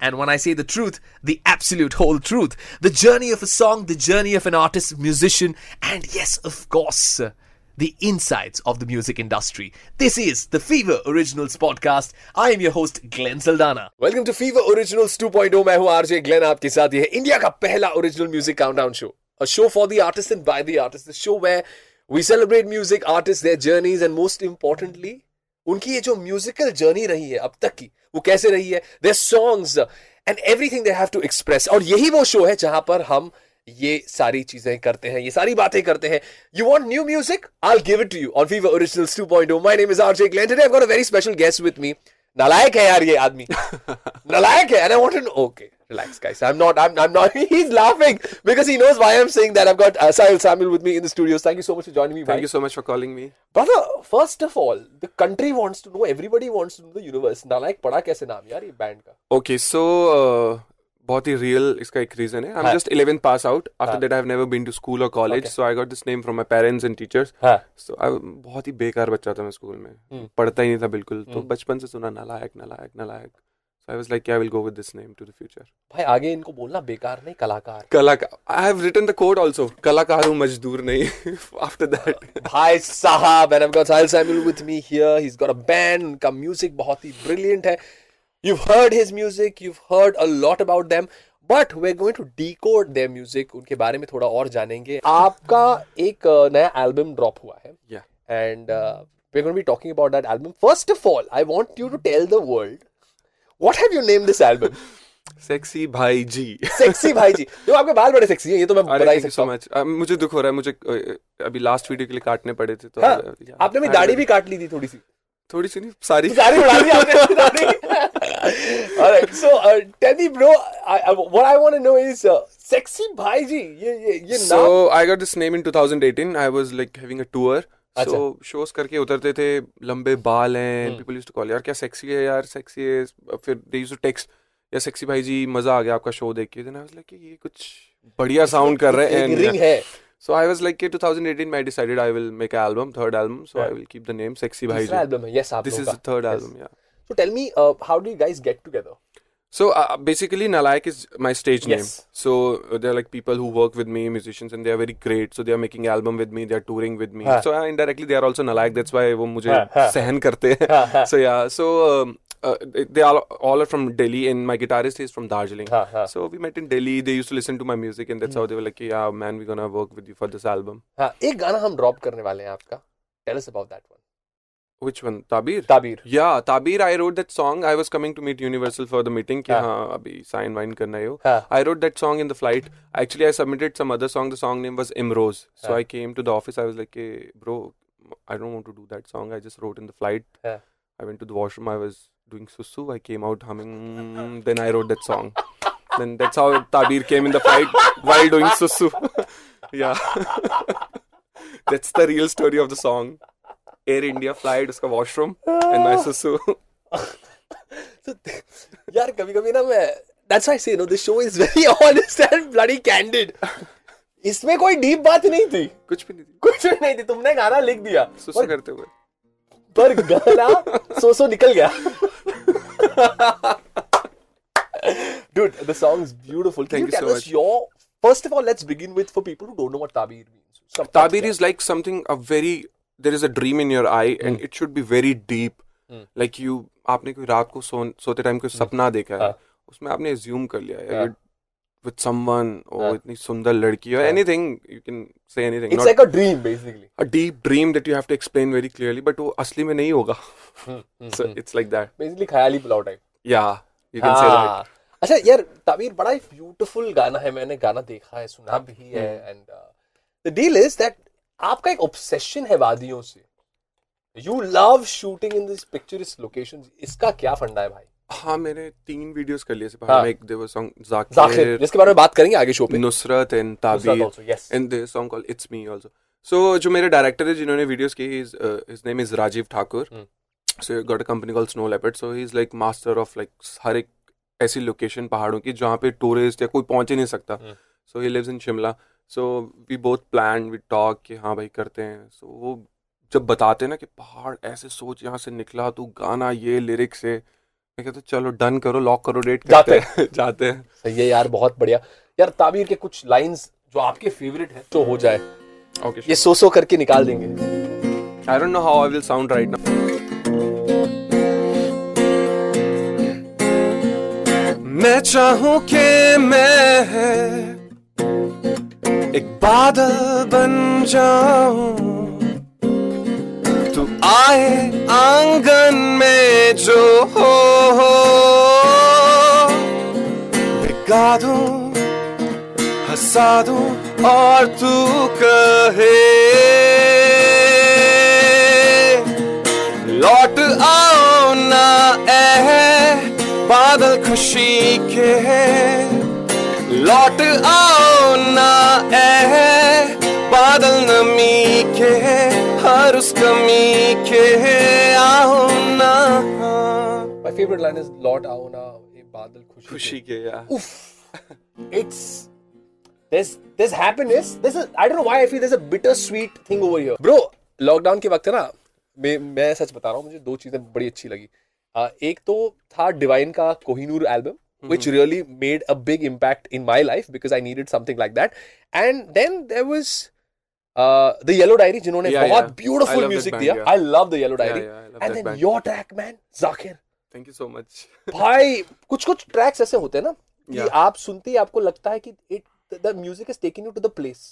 And when I say the truth, the absolute whole truth. The journey of a song, the journey of an artist, musician, and yes, of course, the insides of the music industry. This is the Fever Originals podcast. I am your host, Glenn Saldana. Welcome to Fever Originals 2.0. मैं हूं RJ Glenn आपके साथ ये है India का पहला original music countdown show A show for the artists and by the artists. The show where we celebrate music artists, their journeys, and most importantly, उनकी ये जो म्यूजिकल जर्नी रही है अब तक की वो कैसे रही है? Their songs and everything they have to express. और यही वो शो है जहाँ पर हम ये सारी चीज़ें करते हैं ये सारी बातें करते हैं। You want new music I give it to you on Fever Originals 2.0 my name is RJ Glenn today I got a very special guest with me नालायक है यार ये आदमी। नालायक है I want to know okay relax guys I'm not I'm, I'm not he's laughing because he knows why I'm saying that I've got uh, Sahil Samuel with me in the studios thank you so much for joining me Thank bhai. you so much for calling me. brother first of all the country wants to know everybody wants to know the universe नालायक पड़ा कैसे नाम यार ये band का Okay, so uh, बहुत ही real इसका एक reason है. I'm हाँ. just 11th pass out. After हाँ. that, I've never been to school or college, Okay. so I got this name from my parents and teachers. हाँ. So I बहुत ही बेकार बच्चा था मैं स्कूल में. हम्म. पढ़ता ही नहीं था बिल्कुल. तो बचपन से सुना नालायक नालायक नालायक. So I was like, yeah, I will go with this name to the future. भाई आगे इनको बोलना बेकार नहीं कलाकार कलाकार. I have written the quote also. कलाकार हूँ मजदूर नहीं. After that. भाई साहब and I've got Sahil Samuel with me here. He's got a band. उनका म्यूजिक बहुत ही brilliant है. You've heard his music. You've heard a lot about them. But we're going to decode their music. उनके बारे में थोड़ा और जानेंगे. आपका एक uh, नया एल्बम ड्रॉप हुआ है. Yeah. And uh, we're going to be talking about that album. First of all, I want you to what have you named this album? Sexy भाई जी. सेक्सी भाई जी. जो आपके बाल बड़े सेक्सी हैं ये तो मैं बता ही you so. Uh, मुझे दुख हो रहा है मुझे uh, अभी लास्ट वीडियो के लिए काटने पड़े थे तो हाँ, uh, yeah. आपने I- दाढ़ी भी काट ली थी थोड़ी सी. थोड़ी सी नहीं सारी सारी उड़ा दी आपने दाढ़ी. All right, so uh, tell me, bro. I, I, what I want to know is uh, sexy भाई जी. ये ये ये नाम. So I got this name in 2018. I was like having a tour. So shows करके उतरते थे लंबे बाल हैं पीपल यूज़ टू कॉल यार क्या सेक्सी है यार सेक्सी है। फिर दे यूज़ टू टेक्स्ट या सेक्सी भाई जी मज़ा आ गया आपका शो देख के। देन आई वाज लाइक ये कुछ बढ़िया साउंड कर रहे हैं रिंग है। सो आई वाज लाइक के 2018 मैं decided I will make album third album so I will keep the name sexy भाई जी. दिस इज़ थर्ड एल्बम या so tell me how do you guys get together So uh, basically, Nalayak is my stage name. Yes. So uh, they're like people who work with me, musicians, and they are very great. So they are making album with me, they are touring with me. हाँ. So uh, indirectly, they are also Nalayak. That's why वो मुझे हाँ, हाँ. सहन करते हैं. हाँ, हाँ. So yeah, so um, uh, they- they all all are from Delhi, and my guitarist is from Darjeeling. हाँ, हाँ. So we met in Delhi. They used to listen to my music, and that's how they were like, yeah, man, we're gonna work with you for this album. हाँ, एक गाना हम drop करने वाले हैं आपका. Tell us about that one. which one? Tabir? Tabir. Yeah tabir i wrote that song. I was coming to meet universal for the meeting ki ha. Abhi sign wine karna hai ho i wrote that song in the flight. Actually i submitted some other song. The song name was imrose. So i came to the office. I was like bro i don't want to do that song. I just wrote in the flight. I went to the washroom. I was doing susu. I came out humming. Then i wrote that song. Then that's how tabir came in the flight while doing susu. Yeah. That's the real story of the song. Air India flight, उसका washroom, and my susu. यार कभी कभी ना मैं that's why I say you know the show is very honest and bloody candid. इसमें कोई deep बात नहीं थी कुछ भी नहीं थी. कुछ भी नहीं थी तुमने गाना लिख दिया सुसु पर, करते हुए. पर गाना सो सो निकल गया dude the song is beautiful can Thank you you so much. your first of all let's begin with for people who don't know what tabir means Some- Tabir is like something a very there is a dream in your eye and it should be very deep. Like you आपने कोई रात को सो, सोते time कोई सपना देखा है हाँ. उसमें आपने assume कर लिया हाँ. है with someone or हाँ. इतनी सुंदर लड़की हाँ. anything you can say anything it's not like a dream basically a deep dream that you have to explain very clearly but वो असली में नहीं होगा so it's like that basically ख्याली pulao type yeah you can say that हाँ. अच्छा यार ताबीर बड़ा ही ब्यूटीफुल गाना है मैंने गाना देखा है सुना भी है and the deal is that आपका एक ऑब्सेशन है वादियों से you love shooting in this picturesque location इसका क्या फंडा है भाई हाँ मैंने तीन वीडियोस कर लिए हाँ. मेक देवर सॉन्ग जाकिर जिसके बारे में बात करेंगे आगे शो पे also, yes. and there's a song called It's Me also. सो जो मेरे डायरेक्टर है जिन्होंने वीडियोस की his name is Rajeev Thakur. So got a company called Snow Leopard so he is like master of like हर एक ऐसी location पहाड़ों की जहाँ पे टूरिस्ट या कोई पहुँच ही नहीं सकता. So he lives in Shimla so we both plan we talk कि हाँ भाई करते हैं। सो so, वो जब बताते हैं ना कि पहाड़ ऐसे सोच यहाँ से निकला तू गाना ये लिरिक्स से मैं कहता हूँ, चलो डन करो लॉक करो डेट जाते हैं। जाते हैं। सही है यार बहुत बढ़िया। यार ताबीर के कुछ लाइंस जो आपके फेवरेट है तो हो जाए। ओके ये सो सो करके निकाल देंगे। I don't know how I will sound right now. मैं चाहूँ कि मैं एक बादल बन जाऊँ। तू आए आँगन में जो हो। भिगा दूँ, हंसा दूँ और तू कहे, लौट आओ ना ए बादल खुशी के लौट आओ कमी के आओ ना my favourite line is lot आओ ना ये बादल खुशी खुशी के या Oof. It's there's there's happiness. There's a I don't know why I feel there's a bittersweet thing over here. Bro, lockdown के वक्त है ना मैं मैं सच बता रहा हूँ मुझे दो चीजें बड़ी अच्छी लगी uh, एक तो था डिवाइन का Kohinoor album which really made a big impact in my life because I needed something like that. And then there was the Yellow Diary जिन्होंने बहुत ब्यूटीफुल म्यूज़िक दिया. I love the Yellow Diary and then your track man Zakir thank you so much भाई कुछ कुछ tracks ऐसे होते हैं ना कि आप सुनते ही आपको लगता है कि it the music is taking you to the place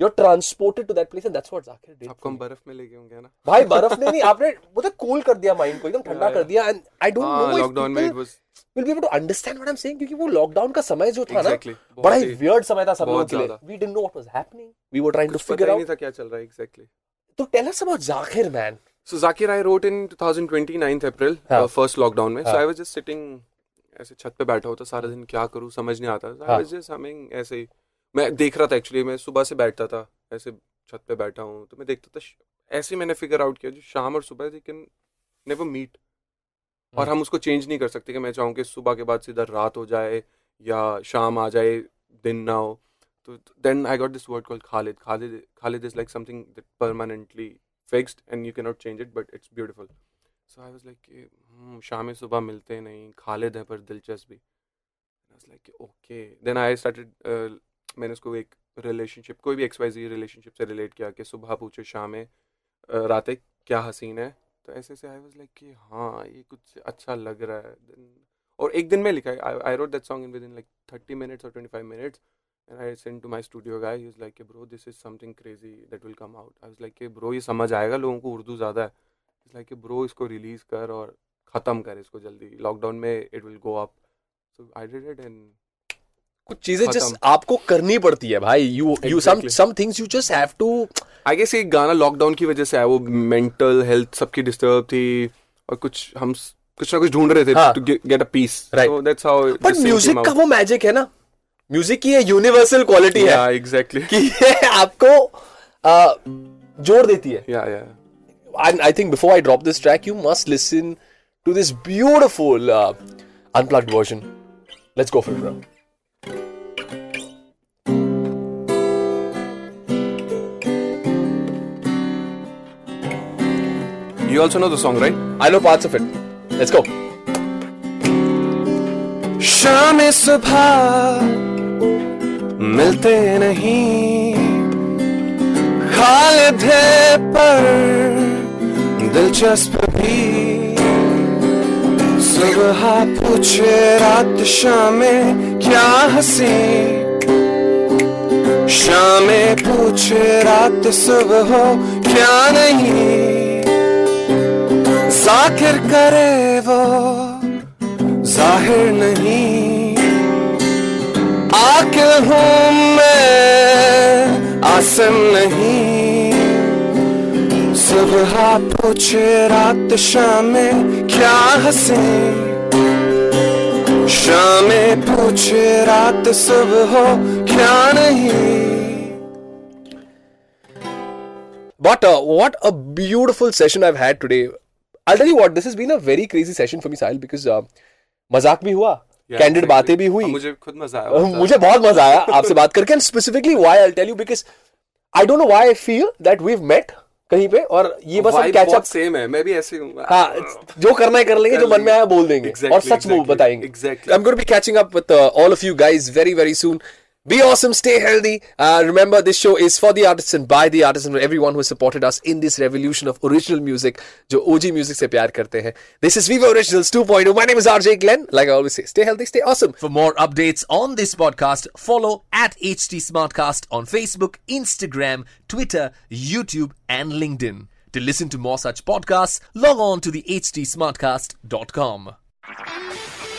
you are transported to that place and that's what Zakir did आपको हम बर्फ़ में लेके होंगे ना भाई बर्फ़ ने नहीं आपने मतलब कूल कर दिया माइंड को एकदम ठंडा कर दिया and I don't know lockdown में it was will be able to understand what I am saying क्योंकि वो लॉकडाउन का समय जो था Exactly, ना बड़ा ही वियर्ड समय था सब लोगों के लिए। We didn't know what was happening we were trying to figure ही नहीं आउट था क्या चल रहा है एग्जैक्टली तो tell us about Zakir man So Zakir, I wrote in 2020 9th April, हाँ. uh, first lockdown में. So हाँ. I was just sitting ऐसे छत पे बैठा होता सारा दिन क्या करूँ समझ नहीं आता. So I हाँ. was just humming ऐसे ही. मैं देख रहा था एक्चुअली मैं सुबह से बैठता था ऐसे छत पे बैठा हूँ तो मैं देखता था ऐसे ही मैंने फिगर आउट किया जो शाम और सुबह दे कैन नेवर मीट और हम उसको चेंज नहीं कर सकते कि मैं चाहूँ कि सुबह के बाद सीधा रात हो जाए या शाम आ जाए दिन ना हो। तो then I got this word called Khalid खालिद Khalid is like something that permanently fixed and you can not change it but it's beautiful so I was like शाम सुबह मिलते नहीं खालिद है पर दिलचस्पी। I was like okay then I started मैंने उसको एक रिलेशनशिप कोई भी एक्स वाई जी रिलेशनशिप से रिलेट किया कि सुबह पूछो, शाम में रातें क्या हसीन है तो ऐसे ऐसे आई वाज लाइक कि हाँ ये कुछ अच्छा लग रहा है। और एक दिन में लिखा I wrote that song in with in like thirty minutes और twenty five minutes and I send to my studio guy he like bro this is something crazy that will come out I like के bro ये समझ आएगा लोगों को उर्दू ज़्यादा है। Is like bro इसको रिलीज़ कर और ख़त्म कर इसको जल्दी। लॉकडाउन में it will go up so I did it and कुछ चीज़ें जस्ट आपको करनी पड़ती है भाई। You you some some things you just have to I guess ये गाना लॉकडाउन की वजह से आया वो मेंटल हेल्थ सबकी डिस्टर्ब थी और कुछ हम कुछ ना कुछ ढूंढ रहे थे. To get a peace so that's how but music का वो मैजिक है ना। म्यूज़िक की ये यूनिवर्सल क्वालिटी है। या एग्जैक्टली कि ये आपको जोड़ देती है। या या and I think before I drop this track, you must listen to this beautiful uh, unplugged version. Let's go You also know the song, right? I know parts of it. Let's go. शाम सुबह मिलते नहीं खालिद है पर दिलचस्प भी सुबह पूछे रात शामें क्या हँसी शामें पूछे रात सुबह क्या नहीं जाकिर करे वो ज़ाहिर नहीं। आकिल हूँ मैं आसम नहीं। सुबह पूछे रात शाम क्या हंसे? शाम पूछे रात सुबह हो क्या नहीं? But uh, what a beautiful session I've had today. I'll tell you what, this has been a very crazy session for me, Sahil, because uh, मज़ाक भी हुआ कैंडिड yeah, बातें भी हुई। मुझे खुद मज़ा आया uh, मुझे, बहुत मज़ा आया आपसे बात करके and specifically why I tell you because I don't know why I feel that we have met कहीं पे और ये बस हम कैच अप सेम है मैं भी ऐसे हूँ हाँ। जो करना है कर लेंगे जो मन में आया बोल देंगे exactly, और सच exactly, बताएँगे। I am gonna be catching up with all of you guys very very soon Be awesome, stay healthy. Uh, remember, this show is for the artists and by the artists and everyone who has supported us in this revolution of original music, जो OG music से प्यार करते हैं. This is Viva Originals 2.0. My name is RJ Glenn. Like I always say, stay healthy, stay awesome. For more updates on this podcast, follow at HT Smartcast on Facebook, Instagram, Twitter, YouTube, and LinkedIn. To listen to more such podcasts, log on to the htsmartcast.com.